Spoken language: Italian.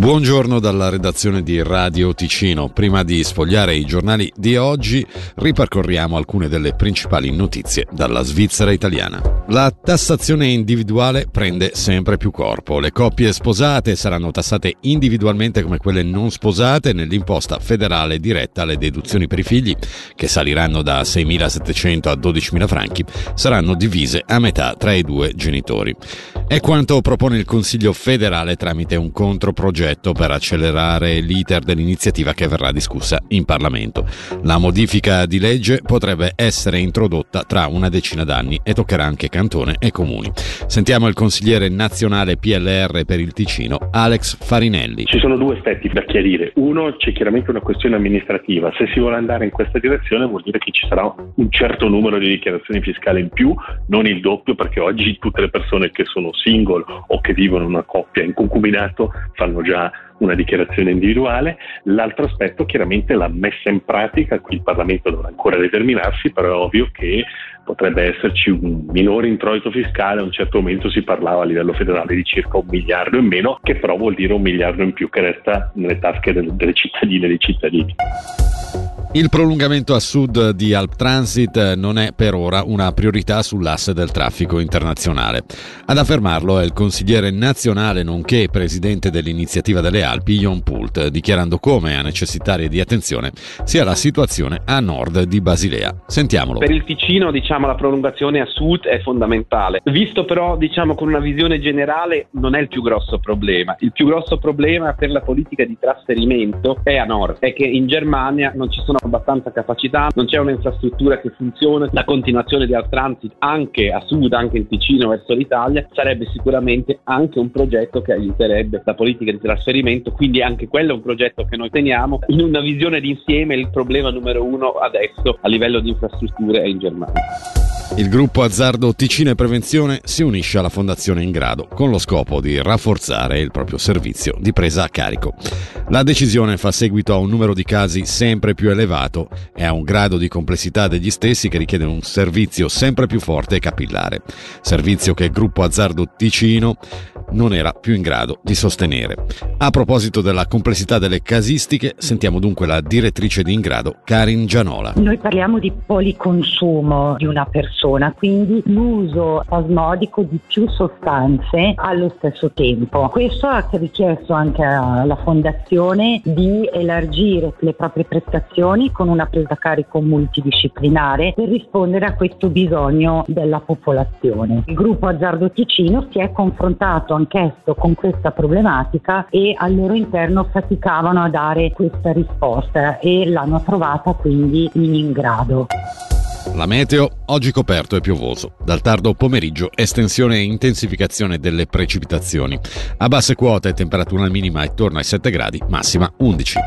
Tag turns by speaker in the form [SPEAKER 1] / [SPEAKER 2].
[SPEAKER 1] Buongiorno dalla redazione di Radio Ticino. Prima di sfogliare i giornali di oggi, ripercorriamo alcune delle principali notizie dalla Svizzera italiana. La tassazione individuale prende sempre più corpo. Le coppie sposate saranno tassate individualmente come quelle non sposate nell'imposta federale diretta alle deduzioni per i figli, che saliranno da 6.700 a 12.000 franchi, saranno divise a metà tra i due genitori. È quanto propone il Consiglio federale tramite un controprogetto per accelerare l'iter dell'iniziativa che verrà discussa in Parlamento. La modifica di legge potrebbe essere introdotta tra una decina d'anni e toccherà anche cantone e comuni. Sentiamo il consigliere nazionale PLR per il Ticino, Alex Farinelli.
[SPEAKER 2] Ci sono due aspetti da chiarire. Uno, c'è chiaramente una questione amministrativa. Se si vuole andare in questa direzione vuol dire che ci sarà un certo numero di dichiarazioni fiscali in più, non il doppio, perché oggi tutte le persone che sono single o che vivono in una coppia in concubinato fanno già una dichiarazione individuale. L'altro aspetto chiaramente la messa in pratica, qui il Parlamento dovrà ancora determinarsi, però è ovvio che potrebbe esserci un minore introito fiscale, a un certo momento si parlava a livello federale di circa un miliardo in meno, che però vuol dire un miliardo in più che resta nelle tasche delle cittadine e dei cittadini.
[SPEAKER 1] Il prolungamento a sud di Alp Transit non è per ora una priorità sull'asse del traffico internazionale. Ad affermarlo è il consigliere nazionale nonché presidente dell'iniziativa delle Alpi, Jon Pult, dichiarando come a necessitare di attenzione sia la situazione a nord di Basilea. Sentiamolo.
[SPEAKER 3] Per il Ticino, diciamo, la prolungazione a sud è fondamentale. Visto però, diciamo, con una visione generale, non è il più grosso problema. Il più grosso problema per la politica di trasferimento è a nord, è che in Germania non ci sono abbastanza capacità, non c'è un'infrastruttura che funziona, la continuazione di Transit anche a sud, anche in Ticino verso l'Italia, sarebbe sicuramente anche un progetto che aiuterebbe la politica di trasferimento, quindi anche quello è un progetto che noi teniamo. In una visione d'insieme il problema numero uno adesso a livello di infrastrutture è in Germania.
[SPEAKER 1] Il gruppo Azzardo Ticino e Prevenzione si unisce alla Fondazione Ingrado con lo scopo di rafforzare il proprio servizio di presa a carico. La decisione fa seguito a un numero di casi sempre più elevato e a un grado di complessità degli stessi che richiede un servizio sempre più forte e capillare. Servizio che il gruppo Azzardo Ticino non era più in grado di sostenere. A proposito della complessità delle casistiche, sentiamo dunque la direttrice di Ingrado, Karin Gianola.
[SPEAKER 4] Noi parliamo di policonsumo di una persona, quindi l'uso spasmodico di più sostanze allo stesso tempo. Questo ha richiesto anche alla Fondazione di elargire le proprie prestazioni con una presa a carico multidisciplinare per rispondere a questo bisogno della popolazione. Il gruppo Azzardo Ticino si è confrontato anch'esso con questa problematica e al loro interno faticavano a dare questa risposta e l'hanno trovata quindi in ingrado.
[SPEAKER 1] La meteo oggi coperto e piovoso. Dal tardo pomeriggio estensione e intensificazione delle precipitazioni. A basse quote temperatura minima attorno ai 7 gradi, massima 11.